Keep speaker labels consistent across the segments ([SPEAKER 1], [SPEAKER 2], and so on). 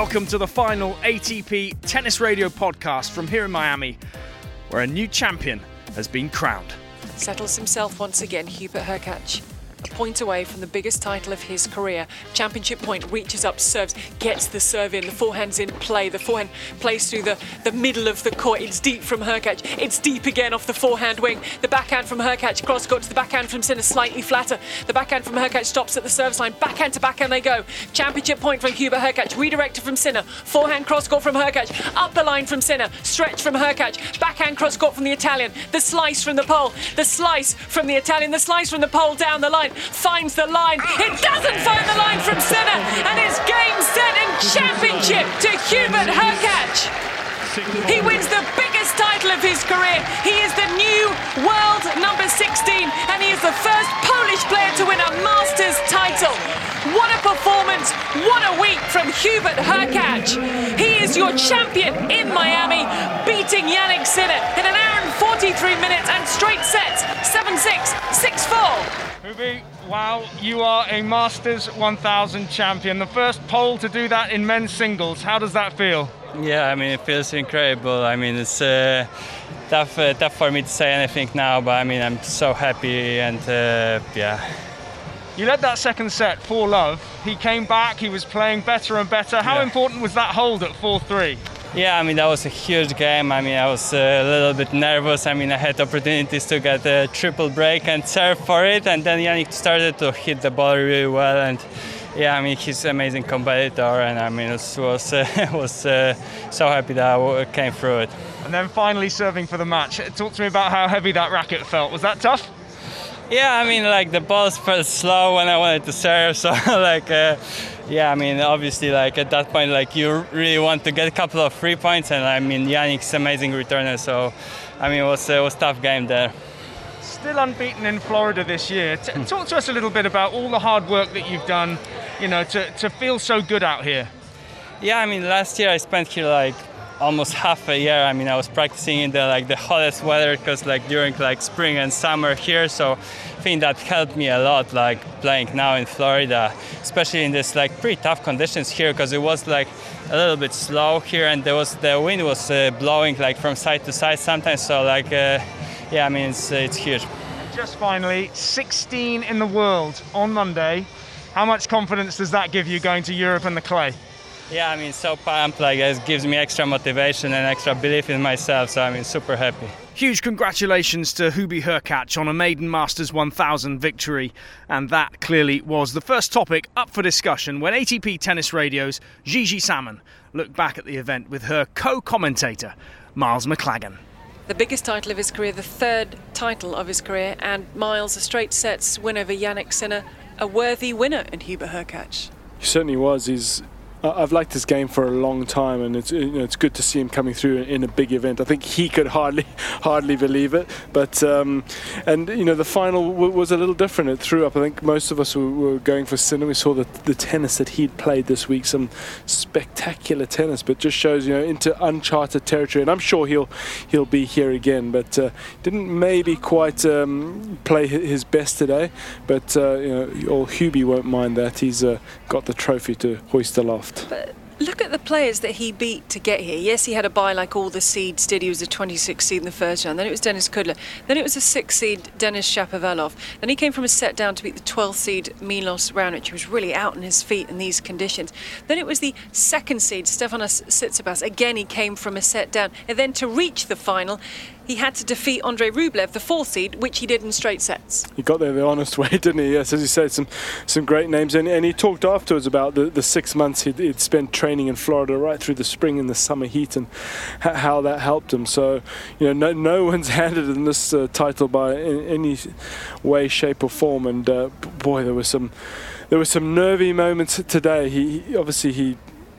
[SPEAKER 1] Welcome to the final ATP Tennis Radio podcast from here in Miami, where a new champion has been crowned.
[SPEAKER 2] Settles himself once again, Hubert Hurkacz a point away from the biggest title of his career. Championship point reaches up, serves, gets the serve in. The forehand's in play. The forehand plays through the, the middle of the court. It's deep from Hurkacz. It's deep again off the forehand wing. The backhand from Hurkacz cross court to the backhand from Sinner slightly flatter. The backhand from Hurkacz stops at the service line. Backhand to backhand they go. Championship point from Hubert Hurkacz. Redirected from Sinner. Forehand cross court from Hurkacz. Up the line from Sinner. Stretch from Hurkacz. Backhand cross court from the Italian. The slice from the Pole. The slice from the Italian. The slice from the Pole down the line finds the line. It doesn't find the line from Sinner, and it's game, set, and championship to Hubert Hurkacz. He wins the biggest title of his career. He is the new world number 16, and he is the first Polish player to win a Masters title. What a performance! What a week from Hubert Hurkacz. He is your champion in Miami, beating Jannik Sinner in an 43 minutes and straight sets 7 6, 6 4.
[SPEAKER 1] Hubi, wow, you are a Masters 1000 champion, the first Pole to do that in men's singles. How does that feel?
[SPEAKER 3] Yeah, I mean, it feels incredible. I mean, it's uh, tough, uh, tough for me to say anything now, but I mean, I'm so happy and uh, yeah.
[SPEAKER 1] You led that second set 4 love. He came back, he was playing better and better. How
[SPEAKER 3] Yeah.
[SPEAKER 1] important was that hold at 4 3?
[SPEAKER 3] Yeah, I mean, that was a huge game. I mean, I was uh, a little bit nervous. I mean, I had opportunities to get a triple break and serve for it, and then Jannik started to hit the ball really well. And yeah, I mean, he's an amazing competitor, and I mean, it was, was, uh, was uh, so happy that I came through it.
[SPEAKER 1] And then finally serving for the match. Talk to me about how heavy that racket felt. Was that tough?
[SPEAKER 3] Yeah, I mean, like the balls felt slow when I wanted to serve, so like, uh, yeah, I mean, obviously, like at that point, like you really want to get a couple of free points, and I mean, Jannik's amazing returner, so I mean, it was it was tough game there.
[SPEAKER 1] Still unbeaten in Florida this year. T- talk to us a little bit about all the hard work that you've done, you know, to, to feel so good out here.
[SPEAKER 3] Yeah, I mean, last year I spent here like almost half a year. I mean, I was practicing in the like the hottest weather because like during like spring and summer here. So think that helped me a lot, like playing now in Florida, especially in this like pretty tough conditions here because it was like a little bit slow here and there was the wind was uh, blowing like from side to side sometimes. So like, uh, yeah, I mean, it's it's huge.
[SPEAKER 1] Just finally, 16 in the world on Monday. How much confidence does that give you going to Europe and the clay?
[SPEAKER 3] Yeah, I mean, so pumped. Like, it gives me extra motivation and extra belief in myself. So I mean, super happy.
[SPEAKER 1] Huge congratulations to Hubi Hurkacz on a maiden Masters 1000 victory. And that clearly was the first topic up for discussion when ATP Tennis Radio's Gigi Salmon looked back at the event with her co commentator, Miles Maclagan.
[SPEAKER 2] The biggest title of his career, the third title of his career, and Miles, a straight sets win over Jannik Sinner, a worthy winner in Hubert Hurkacz.
[SPEAKER 4] He certainly was. He's I- I've liked this game for a long time, and it's you know, it's good to see him coming through in a big event. I think he could hardly hardly believe it, but um, and you know the final w- was a little different. It threw up. I think most of us were, were going for Sinner. We saw the the tennis that he'd played this week, some spectacular tennis, but just shows you know into uncharted territory. And I'm sure he'll he'll be here again, but uh, didn't maybe quite um, play his best today. But uh, you know, Hubie won't mind that. He's uh, got the trophy to hoist aloft.
[SPEAKER 2] But look at the players that he beat to get here. Yes, he had a bye like all the seeds did. He was a 26 seed in the first round. Then it was Denis Kudla. Then it was a six seed Denis Shapovalov. Then he came from a set down to beat the 12th seed Milos Raonic, who was really out on his feet in these conditions. Then it was the second seed Stefanos Tsitsipas. Again, he came from a set down. And then to reach the final, he had to defeat Andrei Rublev, the fourth seed, which he did in straight sets.
[SPEAKER 4] He got there the honest way, didn't he? Yes, as you said, some some great names, and, and he talked afterwards about the, the six months he'd, he'd spent training in Florida right through the spring and the summer heat, and h- how that helped him. So, you know, no, no one's handed him this uh, title by in, any way, shape, or form. And uh, boy, there were some there were some nervy moments today. He, he obviously he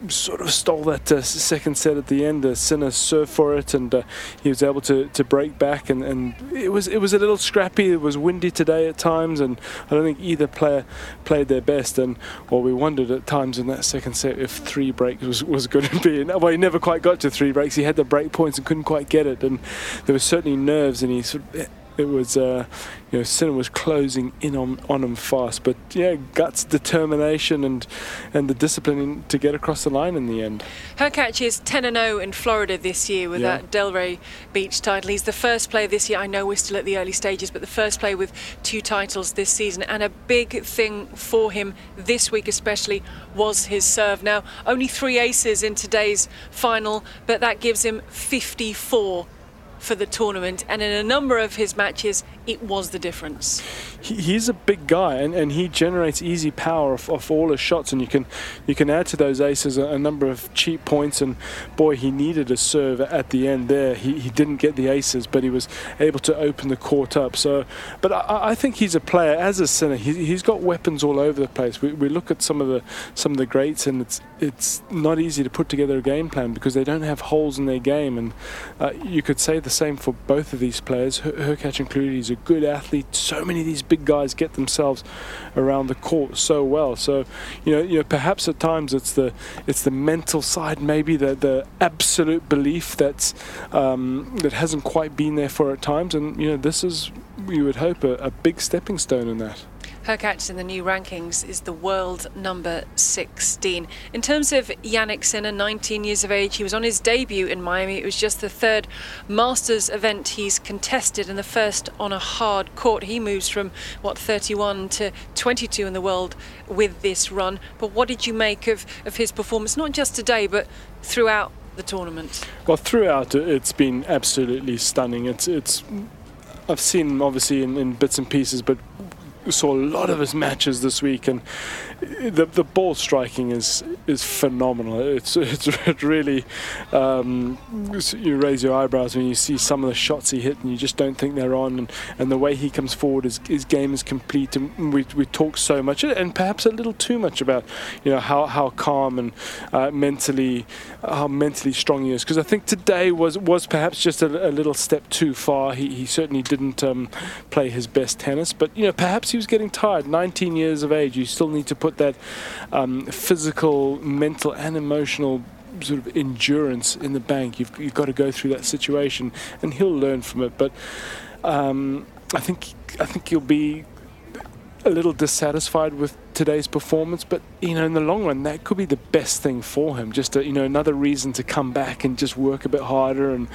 [SPEAKER 4] sort of stole that uh, second set at the end. Uh, Sinner served for it, and uh, he was able to, to break back. And, and it was it was a little scrappy. It was windy today at times, and I don't think either player played their best. And well, we wondered at times in that second set if three breaks was, was going to be. Well, he never quite got to three breaks. He had the break points and couldn't quite get it. And there was certainly nerves, and he sort of it was uh, you know Sinner was closing in on, on him fast, but yeah, guts, determination, and and the discipline to get across the line in the end.
[SPEAKER 2] Hurkacz is 10 0 in Florida this year with
[SPEAKER 4] Yeah.
[SPEAKER 2] that Delray Beach title. He's the first player this year. I know we're still at the early stages, but the first player with two titles this season. And a big thing for him this week, especially, was his serve. Now, only three aces in today's final, but that gives him 54 for the tournament. And in a number of his matches, it was the difference.
[SPEAKER 4] he, he's a big guy and, and he generates easy power off, off all his shots and you can you can add to those aces a, a number of cheap points and boy he needed a serve at the end there he, he didn't get the aces but he was able to open the court up so but I, I think he's a player as a sinner he, he's got weapons all over the place we, we look at some of the some of the greats and it's it's not easy to put together a game plan because they don't have holes in their game and uh, you could say the same for both of these players. Her- Hurkacz included he's a good athlete. So many of these big guys get themselves around the court so well. So you know you know perhaps at times it's the it's the mental side maybe the the absolute belief that's um, that hasn't quite been there for at times. And you know this is you would hope a, a big stepping stone in that
[SPEAKER 2] Hurkacz in the new rankings is the world number 16. In terms of Jannik Sinner, 19 years of age, he was on his debut in Miami. It was just the third Masters event he's contested and the first on a hard court. He moves from, what, 31 to 22 in the world with this run. But what did you make of, of his performance, not just today, but throughout the tournament?
[SPEAKER 4] Well, throughout it, it's been absolutely stunning. It's it's I've seen him obviously in, in bits and pieces, but saw a lot of his matches this week, and the the ball striking is is phenomenal. It's it's it really um, you raise your eyebrows when you see some of the shots he hit, and you just don't think they're on. And, and the way he comes forward, his, his game is complete. And we we talk so much, and perhaps a little too much about you know how how calm and uh, mentally how mentally strong he is. Because I think today was was perhaps just a, a little step too far. He he certainly didn't um, play his best tennis, but you know perhaps he was getting tired. 19 years of age, you still need to put that um, physical, mental, and emotional sort of endurance in the bank. You've, you've got to go through that situation, and he'll learn from it. But um, I think I think he'll be a little dissatisfied with today's performance. But you know, in the long run, that could be the best thing for him. Just a, you know, another reason to come back and just work a bit harder. And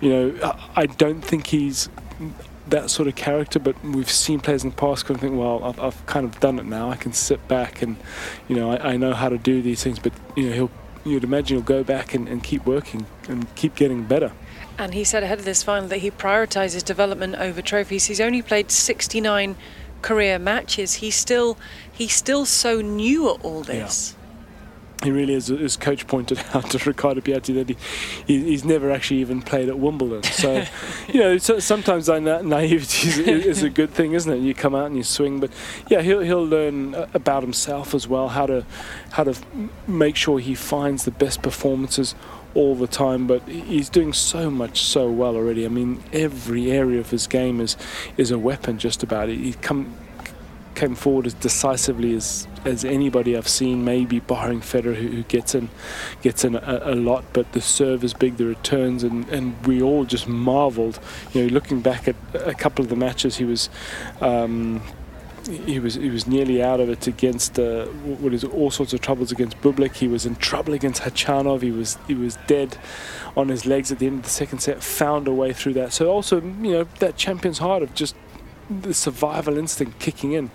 [SPEAKER 4] you know, I, I don't think he's that sort of character, but we've seen players in the past kind of think, well, I've, I've kind of done it now. I can sit back and, you know, I, I know how to do these things. But you know, he'll you'd imagine he'll go back and, and keep working and keep getting better.
[SPEAKER 2] And he said ahead of this final that he prioritises development over trophies. He's only played 69 career matches. He's still he's still so new at all this.
[SPEAKER 4] He really is, as coach pointed out to Riccardo Piatti, that he, he he's never actually even played at Wimbledon. So, you know, so sometimes that na- naivety is, is a good thing, isn't it? You come out and you swing, but yeah, he'll he'll learn about himself as well, how to how to make sure he finds the best performances all the time. But he's doing so much so well already. I mean, every area of his game is is a weapon. Just about it. he come came forward as decisively as as anybody I've seen, maybe barring Federer, who, who gets in gets in a, a lot. But the serve is big, the returns, and, and we all just marvelled. You know, looking back at a couple of the matches, he was. Um, he was he was nearly out of it against uh, what is all sorts of troubles against Bublik. He was in trouble against Khachanov. He was he was dead on his legs at the end of the second set. Found a way through that. So also you know that champion's heart of just the survival instinct kicking in.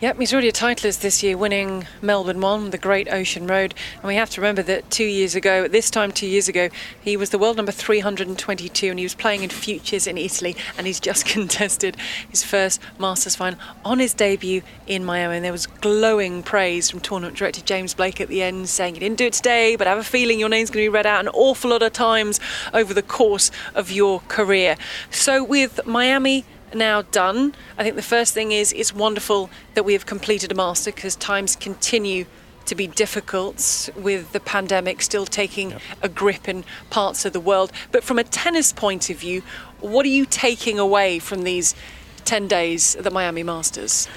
[SPEAKER 2] Yep, he's already a titleist this year, winning Melbourne One, the Great Ocean Road. And we have to remember that two years ago, at this time two years ago, he was the world number 322 and he was playing in Futures in Italy and he's just contested his first Masters final on his debut in Miami. And there was glowing praise from tournament director James Blake at the end saying, You didn't do it today, but I have a feeling your name's going to be read out an awful lot of times over the course of your career. So with Miami, now done. I think the first thing is it's wonderful that we have completed a master because times continue to be difficult with the pandemic still taking a grip in parts of the world. But from a tennis point of view, what are you taking away from these 10 days at the Miami Masters?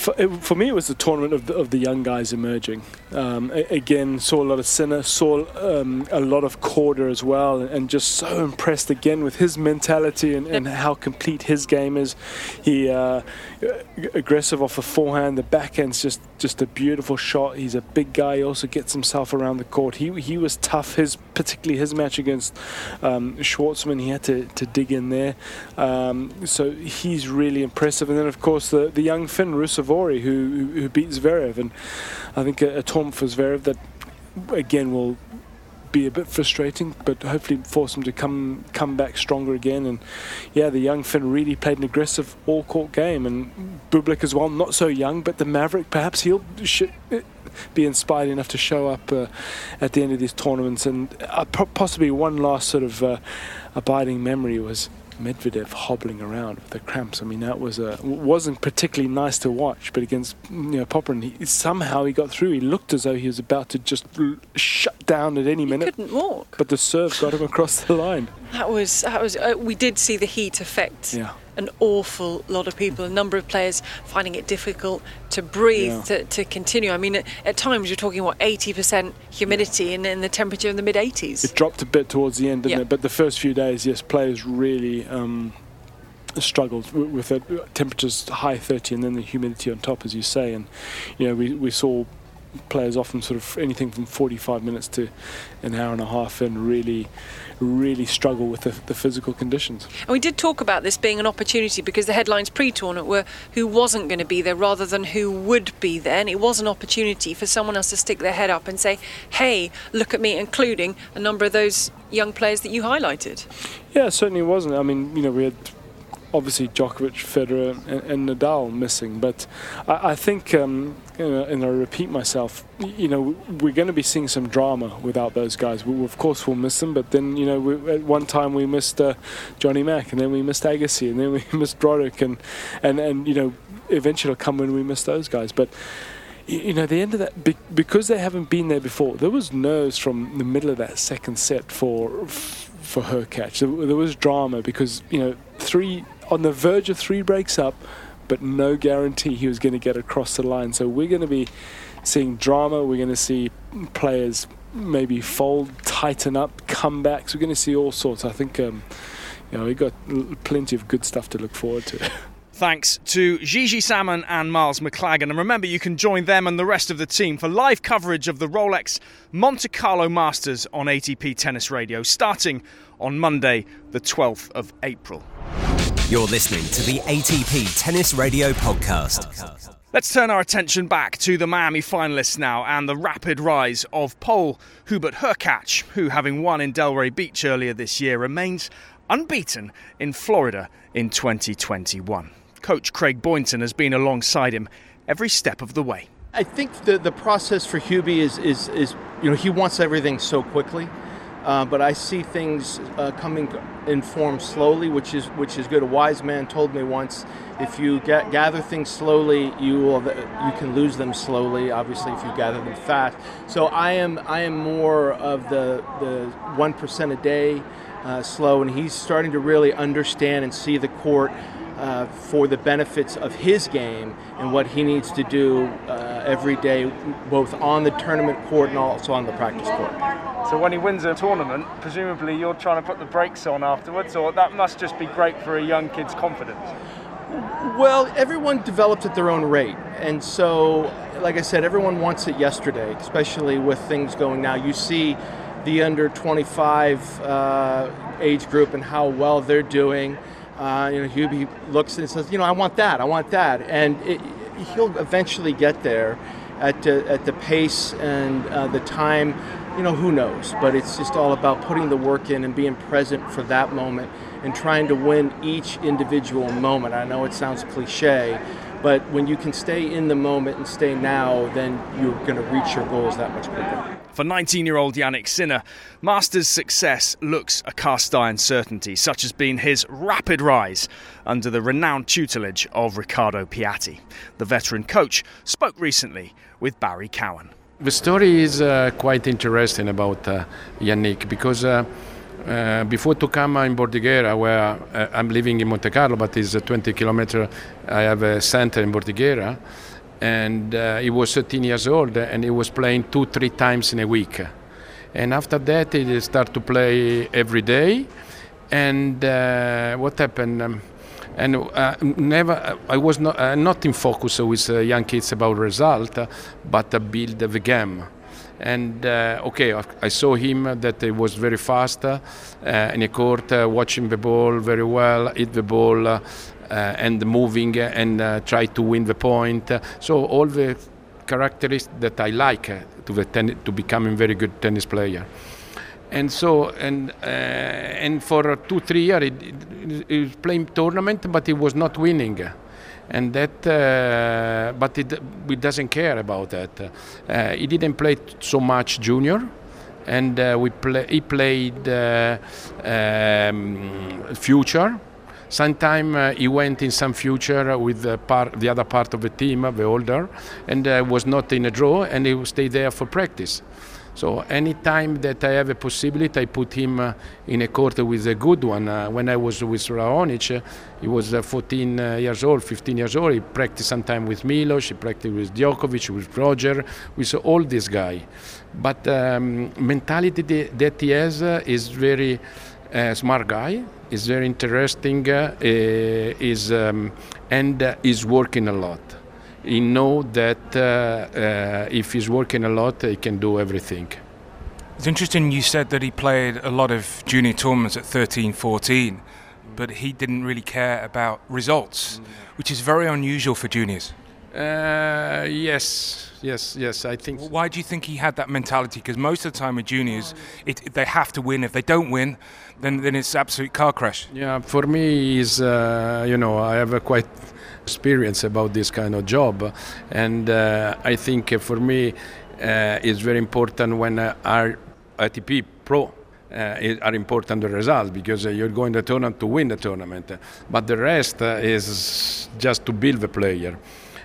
[SPEAKER 4] For, for, me, it was the tournament of the, of the young guys emerging. Um, again, saw a lot of Sinner, saw um, a lot of Korda as well, and just so impressed again with his mentality and, and how complete his game is. He uh, aggressive off the forehand, the backhand's just just a beautiful shot. He's a big guy. He also gets himself around the court. He he was tough. His particularly his match against um, Schwartzman, he had to, to dig in there. Um, so he's really impressive. And then of course the the young Finn Ruusuvuori who who beat Zverev, and I think a, a tournament for Zverev that again will be a bit frustrating, but hopefully force him to come come back stronger again. And yeah, the young Finn really played an aggressive all court game, and Bublik as well, not so young, but the Maverick perhaps he'll be inspired enough to show up uh, at the end of these tournaments. And uh, possibly one last sort of uh, abiding memory was Medvedev hobbling around with the cramps. I mean, that was a wasn't particularly nice to watch. But against you know Popyrin, he, somehow he got through. He looked as though he was about to just shut down at any minute.
[SPEAKER 2] He couldn't walk.
[SPEAKER 4] But the serve got him across the line.
[SPEAKER 2] That was that was. Uh, we did see the heat effect.
[SPEAKER 4] Yeah
[SPEAKER 2] an awful lot of people, a number of players finding it difficult to breathe, yeah. to, to continue. I mean, at, at, times you're talking, what, 80% humidity and, and the temperature in the mid 80s.
[SPEAKER 4] It dropped a bit towards the end, didn't yeah. it? But the first few days, yes, players really. Um, struggled with it. temperatures high 30 and then the humidity on top as you say and you know we, we saw players often sort of anything from 45 minutes to an hour and a half and really really struggle with the, the, physical conditions.
[SPEAKER 2] And we did talk about this being an opportunity because the headlines pre-tournament were who wasn't going to be there rather than who would be there, and it was an opportunity for someone else to stick their head up and say, "Hey, look at me," including a number of those young players that you highlighted.
[SPEAKER 4] Yeah, it certainly wasn't. I mean, you know, we had obviously Djokovic, Federer, and, and Nadal missing. But I, I think, um, and I repeat myself, you know, we're going to be seeing some drama without those guys. We, of course, we'll miss them. But then, you know, we, at one time we missed uh, Johnny Mac, and then we missed Agassi, and then we missed Roddick, and, and, and you know, eventually it'll come when we miss those guys. But you know, the end of that, because they haven't been there before, there was nerves from the middle of that second set for for Hurkacz. There, there was drama because you know three on the verge of three breaks up, but no guarantee he was going to get across the line. So we're going to be seeing drama. We're going to see players maybe fold, tighten up, comebacks. We're going to see all sorts. I think um, you know we've got plenty of good stuff to look forward to.
[SPEAKER 1] Thanks to Gigi Salmon and Miles Maclagan. And remember, you can join them and the rest of the team for live coverage of the Rolex Monte Carlo Masters on ATP Tennis Radio, starting on Monday, the 12th of April.
[SPEAKER 5] You're listening to the ATP Tennis Radio podcast.
[SPEAKER 1] Let's turn our attention back to the Miami finalists now and the rapid rise of Pole Hubert Hurkacz, who, having won in Delray Beach earlier this year, remains unbeaten in Florida in 2021. Coach Craig Boynton has been alongside him every step of the way.
[SPEAKER 6] I think the, the process for Hubie is, is, is, you know, he wants everything so quickly. Uh, but I see things uh, coming in form slowly, which is which is good. A wise man told me once, if you get, gather things slowly, you will you can lose them slowly. Obviously, if you gather them fast. So I am I am more of the the one percent a day uh, slow, and he's starting to really understand and see the court uh, for the benefits of his game and what he needs to do uh, every day, both on the tournament court and also on the practice court.
[SPEAKER 1] So when he wins a tournament, presumably you're trying to put the brakes on afterwards, or that must just be great for a young kid's confidence.
[SPEAKER 6] Well, everyone develops at their own rate, and so, like I said, everyone wants it yesterday, especially with things going now. You see the under 25 uh, age group and how well they're doing uh, you know, Hubie looks and says, you know, I want that, I want that, and it, he'll eventually get there at at the pace and uh, the time. You know, who knows? But it's just all about putting the work in and being present for that moment and trying to win each individual moment. I know it sounds cliche, but when you can stay in the moment and stay now, then you're going to reach your goals that much quicker.
[SPEAKER 1] For 19 year old Jannik Sinner, Masters' success looks a cast iron certainty, such has been his rapid rise under the renowned tutelage of Riccardo Piatti. The veteran coach spoke recently with Barry Cowan.
[SPEAKER 7] The story is uh, quite interesting about uh, Jannik because. Uh, uh, before to come in Bordighera, where uh, I'm living in Monte Carlo, but it's 20 kilometers, I have a center in Bordighera and uh, he was 13 years old, and he was playing two, three times in a week. And after that, he started to play every day. And uh, what happened? Um, and uh, never, I was not, uh, not in focus with uh, young kids about result, but build the game and uh, okay, I saw him that he was very fast uh, in the court, uh, watching the ball very well, hit the ball, uh, and moving and uh, try to win the point. So all the characteristics that I like to the ten- to becoming very good tennis player. And so and and for two three years he, was playing tournament, but he was not winning and that uh, but it, he doesn't care about that uh, he didn't play so much junior and uh, we play, he played um, future Sometime uh, he went in some future with the, part, the other part of the team, the older, and uh, was not in a draw, and he stayed there for practice. So anytime that I have a possibility, I put him uh, in a court with a good one. Uh, when I was with Raonic, uh, he was uh, 14 uh, years old, 15 years old. He practiced sometime with Milos, he practiced with Djokovic, with Roger, with all these guys. But um, mentality that he has uh, is very smart guy. Is very interesting. is um, and is working a lot he know that uh, uh, if he's working a lot, he can do everything.
[SPEAKER 8] It's interesting you said that he played a lot of junior tournaments at 13, 14, but he didn't really care about results, which is very unusual for juniors.
[SPEAKER 7] Uh, yes, yes, yes. I think.
[SPEAKER 8] Why do you think he had that mentality? Because most of the time with juniors, it, they have to win. If they don't win, then then it's absolute car crash.
[SPEAKER 7] Yeah, for me, is uh, you know I have a quite experience about this kind of job, and uh, I think for me uh, it's very important when uh, our ATP Pro uh, are important the results because uh, you're going to tournament to win the tournament. But the rest uh, is just to build the player.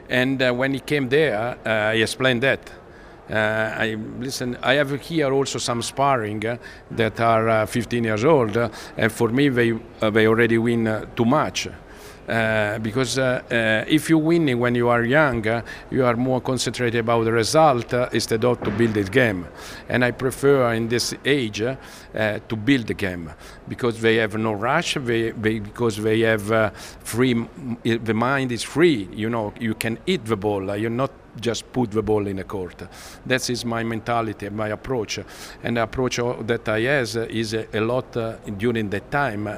[SPEAKER 7] And when he came there, he explained that. I listen. I have here also some sparring that are 15 years old, and for me they they already win too much. Uh, because uh, uh, if you win when you are young, uh, you are more concentrated about the result uh, instead of to build the game. And I prefer in this age uh, to build the game because they have no rush, they, they, because they have free, the mind is free. You know, you can eat the ball. You're not just put the ball in a court. That is my mentality, my approach. And the approach that I have is a lot uh, during that time uh,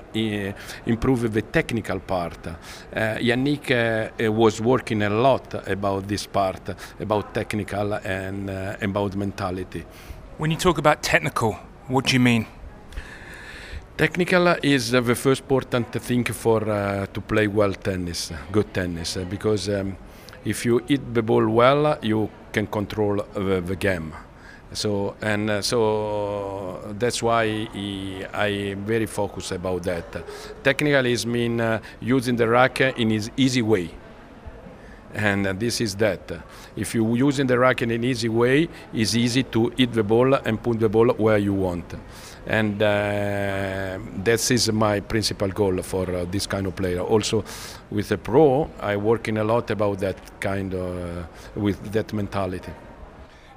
[SPEAKER 7] improve the technical part. Uh, Jannik uh, was working a lot about this part, about technical and uh, about mentality.
[SPEAKER 8] When you talk about technical, what do you mean?
[SPEAKER 7] Technical is uh, the first important thing for to play well tennis, good tennis, because um, if you hit the ball well, you can control the, the game. So and uh, so that's why I very focused about that. Technical is mean uh, using the racket in his easy way, and uh, this is that. If you using the racket in an easy way, it's easy to hit the ball and put the ball where you want and uh, that is my principal goal for uh, this kind of player. Also, with a pro, I working a lot about that kind of uh, with that mentality.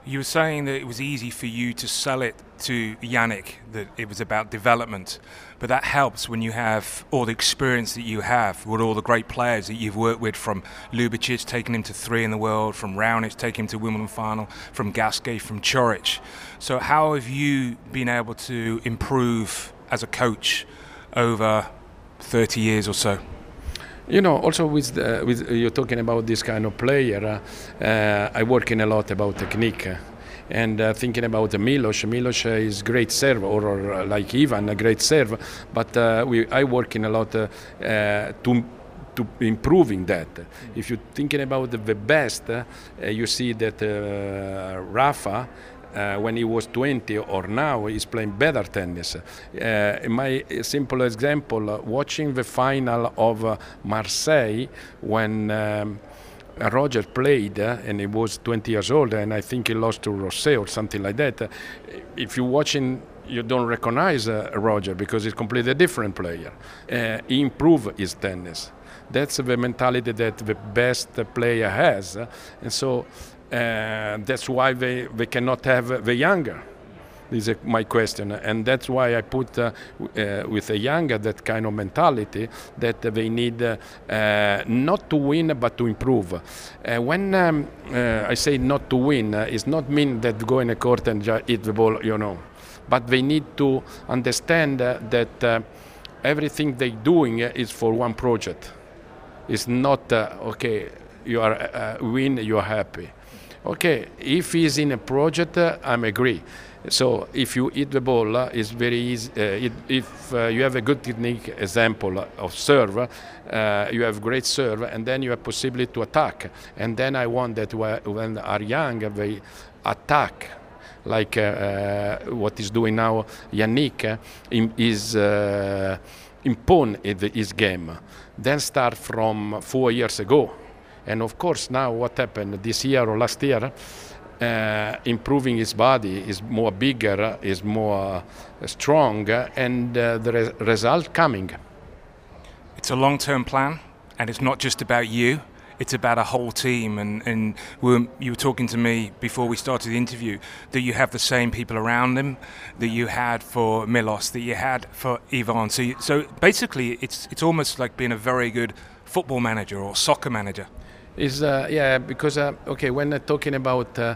[SPEAKER 8] You were saying that it was easy for you to sell it to Jannik, that it was about development, but that helps when you have all the experience that you have with all the great players that you've worked with, from Ljubicic taking him to three in the world, from Raonic taking him to Wimbledon final, from Gasquet, from Coric. So, how have you been able to improve as a coach over 30 years or so?
[SPEAKER 7] You know, also with, the, with you're talking about this kind of player, uh, uh, I work in a lot about technique. And uh, thinking about Milos, Milos is great serve, or, or like Ivan, a great serve. But uh, we, I work in a lot uh, to to improving that. If you're thinking about the, best, uh, you see that uh, Rafa. Uh, when he was 20 or now he's playing better tennis. my simple example, watching the final of Marseille when um, Roger played uh, and he was 20 years old and I think he lost to Rosset or something like that. Uh, if you're watching, you don't recognize uh, Roger because he's completely different player. He improved his tennis. That's the mentality that the best player has, and so that's why they, they cannot have the younger. This is my question, and that's why I put uh, uh, with the younger that kind of mentality that they need uh, uh not to win but to improve. Uh, when um, uh, I say not to win, it's not mean that go in a court and just hit the ball, you know, but they need to understand that everything they're doing is for one project. It's not okay. You are win, you are happy. Okay, if he's in a project, I'm agree so if you hit the ball, uh, it's very easy. Uh, it, if uh, you have a good technique example of serve, uh, you have great serve, and then you have possibility to attack. And then I want that when are young, they attack like uh, uh, what is doing now Jannik uh, is uh, impone his game. Then start from four years ago, and of course now what happened this year or last year, uh, improving his body is more bigger, is more strong, and uh, the re- result coming.
[SPEAKER 8] It's a long-term plan, and it's not just about you. It's about a whole team, and, and we were, you were talking to me before we started the interview that you have the same people around him that you had for Milos, that you had for Ivan. So, you, so basically, it's it's almost like being a very good football manager or soccer manager
[SPEAKER 7] is uh, yeah because uh, okay when uh, talking about uh,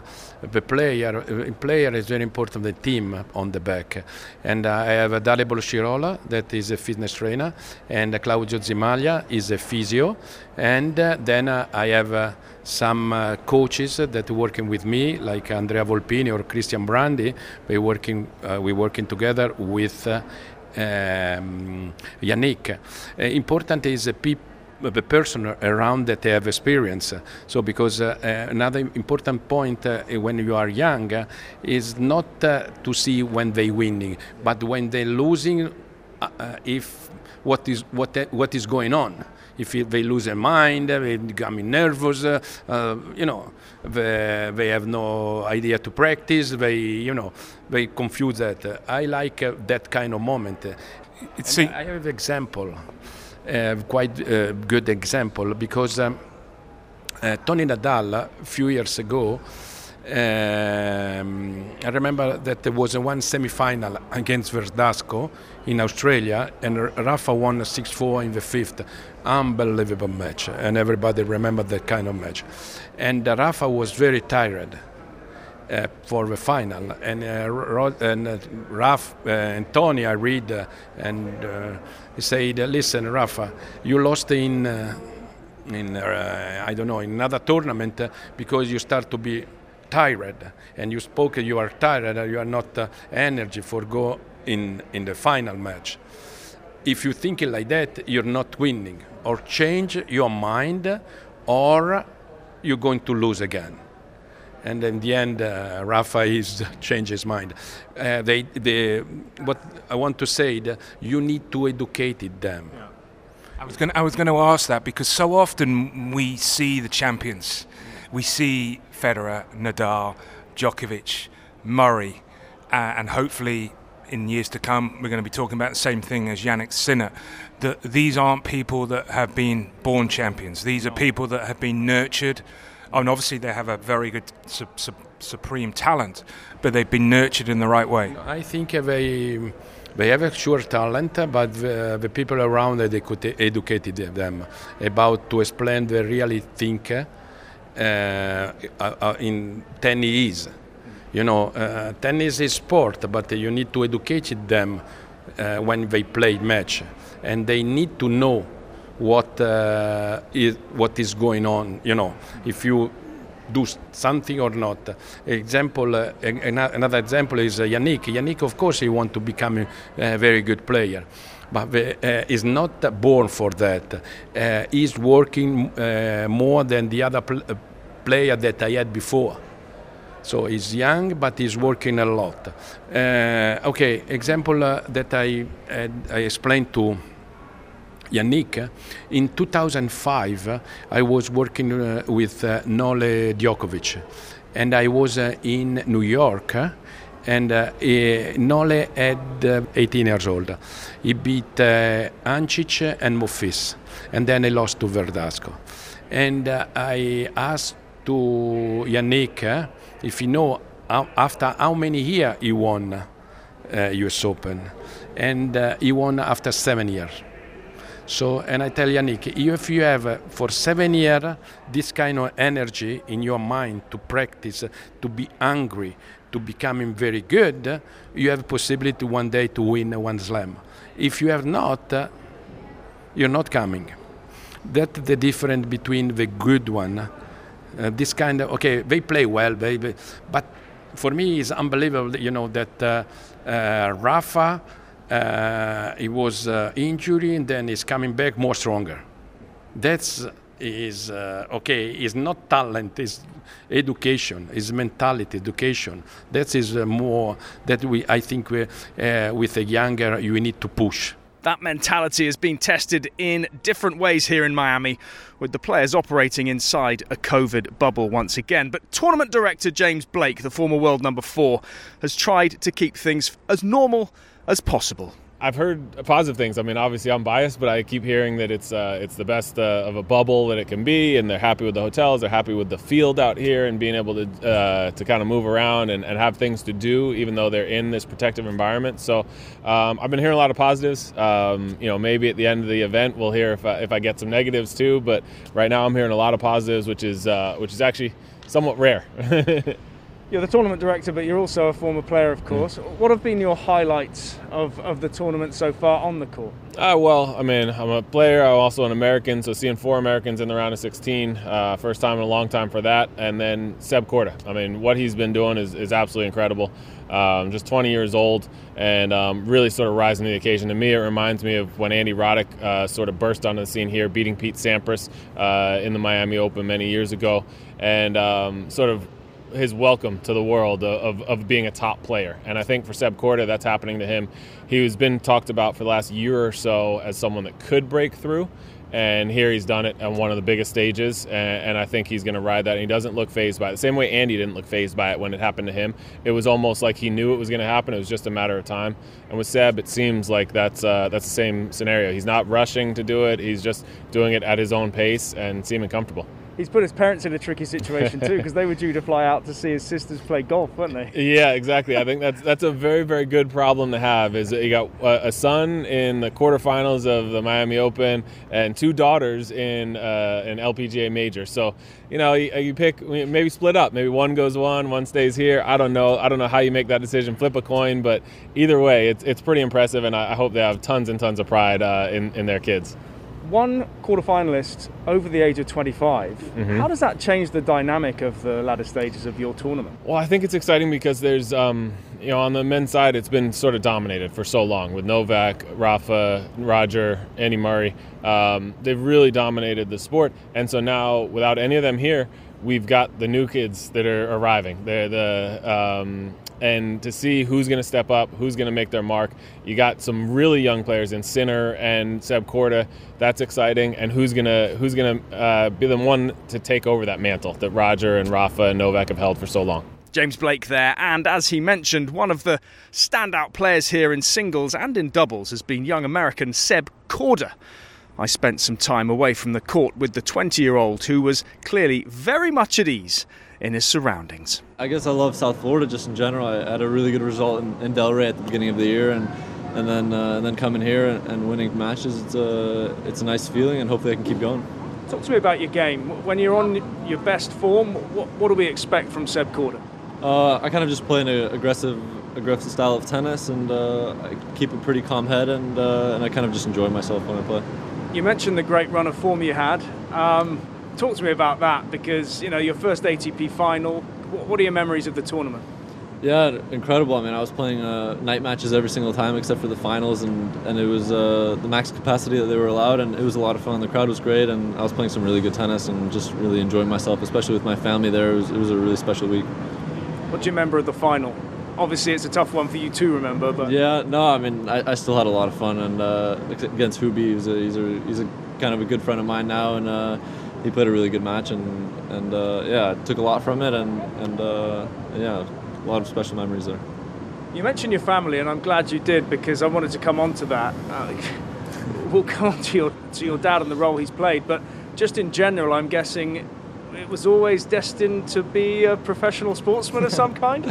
[SPEAKER 7] the player uh, player is very important the team on the back. And uh, I have a Dalibor Shirola that is a fitness trainer and Claudio Zimaglia is a physio. And then I have some coaches that are working with me like Andrea Volpini or Cristian Brandi. We working we working together with um, Jannik. Important is people the person around that they have experience. So, because uh, uh, another important point uh, when you are young uh, is not uh, to see when they winning, but when they losing, uh, if what is what what is going on. If they lose their mind, they become nervous. you know, they, they have no idea to practice. They you know they confuse that. I like that kind of moment. It's I have an example quite a good example because um, uh, Tony Nadal a few years ago um, I remember that there was a one semi-final against Verdasco in Australia, and Rafa won 6-4 in the fifth. Unbelievable match, and everybody remembered that kind of match. And uh, Rafa was very tired uh, for the final, and uh, and uh, Raf uh, and Tony I read, uh, and he said, "Listen, Rafa, you lost in." Uh, in uh, I don't know in another tournament uh, because you start to be tired. And you spoke you are tired you are not uh, energy for go in in the final match. If you think like that you're not winning. Or change your mind or you're going to lose again and in the end, uh, Rafa is changed his mind. Uh, they, they, what I want to say, that you need to educate them. Yeah.
[SPEAKER 8] I was going I was going to ask that because so often we see the champions, we see Federer, Nadal, Djokovic, Murray, uh, and hopefully in years to come we're going to be talking about the same thing as Jannik Sinner. That these aren't people that have been born champions. These are people that have been nurtured and obviously they have a very good su- su- supreme talent, but they've been nurtured in the right way.
[SPEAKER 7] I think they they have a sure talent, but the, the people around they could educated them about to explain they really think uh, uh, uh, in tennis. You know, uh, tennis is sport, but you need to educate them uh, when they play match, and they need to know what uh, is what is going on. You know, if you do something or not. Example, uh, another example is uh, Jannik. Jannik, of course, he want to become a, a very good player, but uh, is not born for that. Uh, he's working uh, more than the other pl- uh, player that I had before. So he's young, but he's working a lot. okay, example that I, I explained to Jannik, in 2005 I was working uh, with uh, Nole Djokovic and I was uh, in New York and uh, Nole had uh, 18 years old. He beat uh, Ancic and Monfils, and then he lost to Verdasco. And uh, I asked to Jannik if he know how, after how many years he won US Open, and he won after seven years. So, and I tell Jannik, if you have uh, for seven years this kind of energy in your mind to practice, uh, to be angry, to becoming very good, you have possibility one day to win one slam. If you have not, uh, you're not coming. That's the difference between the good one. Uh, this kind of okay, they play well, they- but for me it's unbelievable. You know that uh, uh, Rafa, uh, he was uh, injury and then he's coming back more stronger. That's is uh, okay. Is not talent. Is education. Is mentality. Education. That is uh, more that we. I think we, uh, with a younger, you need to push.
[SPEAKER 1] That mentality has been tested in different ways here in Miami, with the players operating inside a COVID bubble once again. But tournament director James Blake, the former world number four, has tried to keep things as normal as possible.
[SPEAKER 9] I've heard positive things. I mean, obviously I'm biased, but I keep hearing that it's uh, it's the best uh, of a bubble that it can be, and they're happy with the hotels. They're happy with the field out here and being able to uh, to kind of move around and, and have things to do, even though they're in this protective environment. So um, I've been hearing a lot of positives. Um, you know, maybe at the end of the event we'll hear if I, if I get some negatives too. But right now I'm hearing a lot of positives, which is uh, which is actually somewhat rare.
[SPEAKER 1] You're the tournament director, but you're also a former player, of course. What have been your highlights of, of the tournament so far on the court?
[SPEAKER 9] Uh, well, I mean, I'm a player. I'm also an American, so seeing four Americans in the round of 16, uh, first time in a long time for that. And then Seb Korda. I mean, what he's been doing is, is absolutely incredible. Um, just 20 years old and um, really sort of rising to the occasion. To me, it reminds me of when Andy Roddick uh, sort of burst onto the scene here, beating Pete Sampras uh, in the Miami Open many years ago, and um, sort of his welcome to the world of, of being a top player. And I think for Seb Korda, that's happening to him. He's been talked about for the last year or so as someone that could break through. And here he's done it on one of the biggest stages, and, and I think he's going to ride that. And he doesn't look fazed by it. The same way Andy didn't look fazed by it when it happened to him. It was almost like he knew it was going to happen. It was just a matter of time. And with Seb, it seems like that's uh, that's the same scenario. He's not rushing to do it. He's just doing it at his own pace and seeming comfortable.
[SPEAKER 1] He's put his parents in a tricky situation too, because they were due to fly out to see his sisters play golf, weren't they?
[SPEAKER 9] Yeah, exactly. I think that's that's a very very good problem to have. Is that you got a son in the quarterfinals of the Miami Open and two daughters in uh, an LPGA major. So you know you, you pick maybe split up. Maybe one goes one, one stays here. I don't know. I don't know how you make that decision. Flip a coin, but either way, it's it's pretty impressive, and I, hope they have tons and tons of pride uh, in in their kids.
[SPEAKER 1] One quarterfinalist over the age of 25.
[SPEAKER 9] Mhm.
[SPEAKER 1] How does that change the dynamic of the latter stages of your tournament?
[SPEAKER 9] Well, I think it's exciting because there's, um, you know, on the men's side, it's been sort of dominated for so long with Novak, Rafa, Roger, Andy Murray. Um, they've really dominated the sport, and so now without any of them here, we've got the new kids that are arriving. They're the um, and to see who's going to step up, who's going to make their mark. You got some really young players in Sinner and Seb Korda. That's exciting. And who's gonna who's gonna uh, be the one to take over that mantle that Roger and Rafa and Novak have held for so long?
[SPEAKER 1] James Blake there, and as he mentioned, one of the standout players here in singles and in doubles has been young American Seb Korda. I spent some time away from the court with the 20 year old who was clearly very much at ease in his surroundings.
[SPEAKER 10] I guess I love South Florida just in general. I had a really good result in, in Delray at the beginning of the year, and and then uh, and then coming here and, and winning matches, it's a it's a nice feeling, and hopefully I can keep going.
[SPEAKER 1] Talk to me about your game. When you're on your best form, what, what do we expect from Seb Korda?
[SPEAKER 10] Uh, I kind of just play an aggressive aggressive style of tennis, and uh, I keep a pretty calm head, and uh, and I kind of just enjoy myself when I play.
[SPEAKER 1] You mentioned the great run of form you had. Um, talk to me about that because you know your first ATP final. What, are your memories of the tournament?
[SPEAKER 10] Yeah, incredible. I mean, I was playing uh, night matches every single time except for the finals, and, and it was uh, the max capacity that they were allowed, and it was a lot of fun. The crowd was great, and I was playing some really good tennis and just really enjoying myself, especially with my family there. It was, it was a really special week.
[SPEAKER 1] What do you remember of the final? Obviously, it's a tough one for you to remember, but
[SPEAKER 10] Yeah, no, I mean, I, I still had a lot of fun, and uh, against Hubi, he's a, he's a he's a kind of a good friend of mine now, and uh, he played a really good match, and and uh, yeah, took a lot from it, and and uh, yeah, a lot of special memories there.
[SPEAKER 1] You mentioned your family, and I'm glad you did because I wanted to come on to that. Uh, we'll come on to your, to your dad and the role he's played, but just in general, I'm guessing it was always destined to be a professional sportsman of some kind?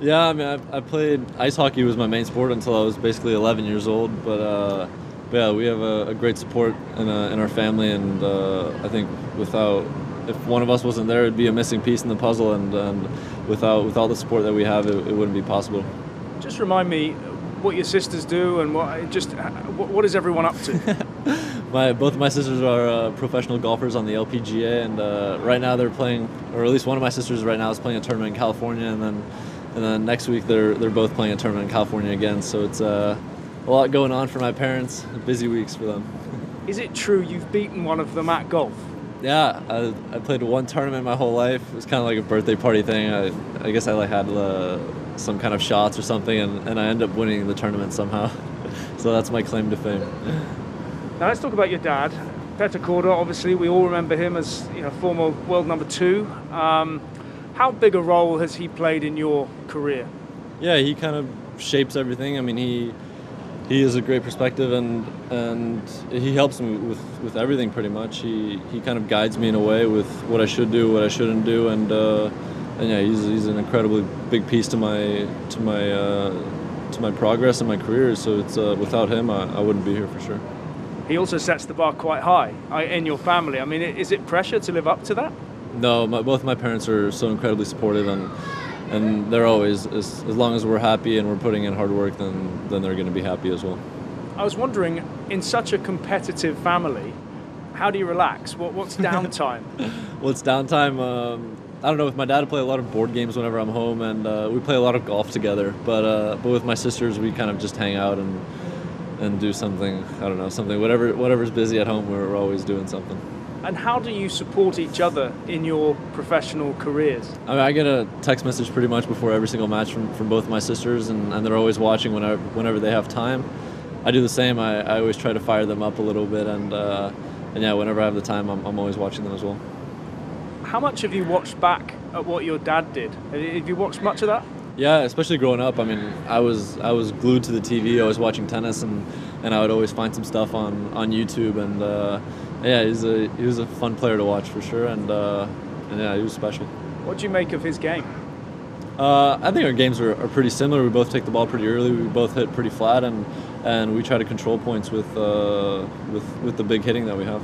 [SPEAKER 10] Yeah, I mean, I, I, played ice hockey was my main sport until I was basically 11 years old. But, uh, but yeah, we have a, a great support in, a, in, our family, and uh, I think without if one of us wasn't there, it'd be a missing piece in the puzzle, and, and without without the support that we have, it, it wouldn't be possible.
[SPEAKER 1] Just remind me what your sisters do, and what just what, what is everyone up to?
[SPEAKER 10] my both of my sisters are uh, professional golfers on the LPGA, and uh, right now they're playing, or at least one of my sisters right now is playing a tournament in California, and then and then next week they're they're both playing a tournament in California again. So it's uh, a lot going on for my parents. Busy weeks for them.
[SPEAKER 1] Is it true you've beaten one of them at golf?
[SPEAKER 10] Yeah, I, I played one tournament my whole life. It was kind of like a birthday party thing. I, I guess I like had uh, some kind of shots or something, and, and I end up winning the tournament somehow. so that's my claim to fame.
[SPEAKER 1] Now let's talk about your dad, Petr Korda. Obviously, we all remember him as you know former world number two. Um, how big a role has he played in your career?
[SPEAKER 10] Yeah, he kind of shapes everything. I mean, he he is a great perspective and and he helps me with, with everything pretty much. He he kind of guides me in a way with what I should do, what I shouldn't do, and uh, and yeah, he's, he's an incredibly big piece to my to my uh, to my progress and my career. So it's uh, without him, I, I wouldn't be here for sure.
[SPEAKER 1] He also sets the bar quite high in your family. I mean, is it pressure to live up to that?
[SPEAKER 10] No, my, both my parents are so incredibly supportive, and and they're always as, as long as we're happy and we're putting in hard work, then then they're going to be happy as well.
[SPEAKER 1] I was wondering, in such a competitive family, how do you relax? What what's downtime?
[SPEAKER 10] well, it's downtime. Um, I don't know. With my dad, I play a lot of board games whenever I'm home, and uh, we play a lot of golf together. But uh, but with my sisters, we kind of just hang out and and do something. I don't know, something whatever whatever's busy at home. We're always doing something.
[SPEAKER 1] And how do you support each other in your professional careers?
[SPEAKER 10] I, mean, I get a text message pretty much before every single match from, from both my sisters, and, and they're always watching whenever, whenever they have time. I do the same. I, I always try to fire them up a little bit, and, uh, and yeah, whenever I have the time, I'm, I'm always watching them as well.
[SPEAKER 1] How much have you watched back at what your dad did? Have you watched much of that?
[SPEAKER 10] Yeah, especially growing up. I mean, I was I was glued to the TV. I was watching tennis, and, and I would always find some stuff on, on YouTube, and uh, yeah, he's a he was a fun player to watch for sure, and, uh, and yeah, he was special.
[SPEAKER 1] What do you make of his game?
[SPEAKER 10] Uh, I think our games are, are, pretty similar. We both take the ball pretty early. We both hit pretty flat, and and we try to control points with uh, with with the big hitting that we have.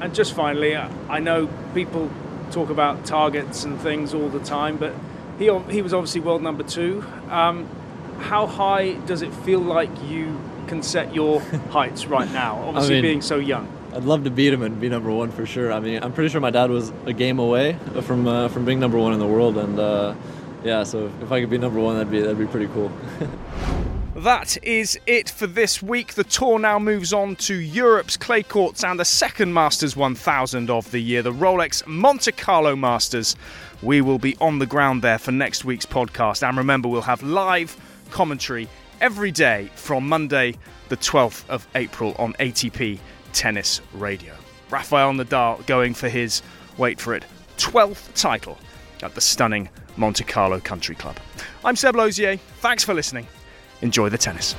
[SPEAKER 1] And just finally, I know people talk about targets and things all the time, but he he was obviously world number two. Um, how high does it feel like you can set your heights right now? Obviously, I mean, being so young.
[SPEAKER 10] I'd love to beat him and be number one for sure. I mean, I'm pretty sure my dad was a game away from uh, from being number one in the world, and uh, yeah, so if I could be number one, that'd be that'd be pretty cool.
[SPEAKER 1] That is it for this week. The tour now moves on to Europe's clay courts and the second Masters 1000 of the year, the Rolex Monte Carlo Masters. We will be on the ground there for next week's podcast. And remember, we'll have live commentary every day from Monday, the 12th of April on ATP Tennis Radio. Rafael Nadal going for his, wait for it, 12th title at the stunning Monte Carlo Country Club. I'm Seb Lauzier. Thanks for listening. Enjoy the tennis.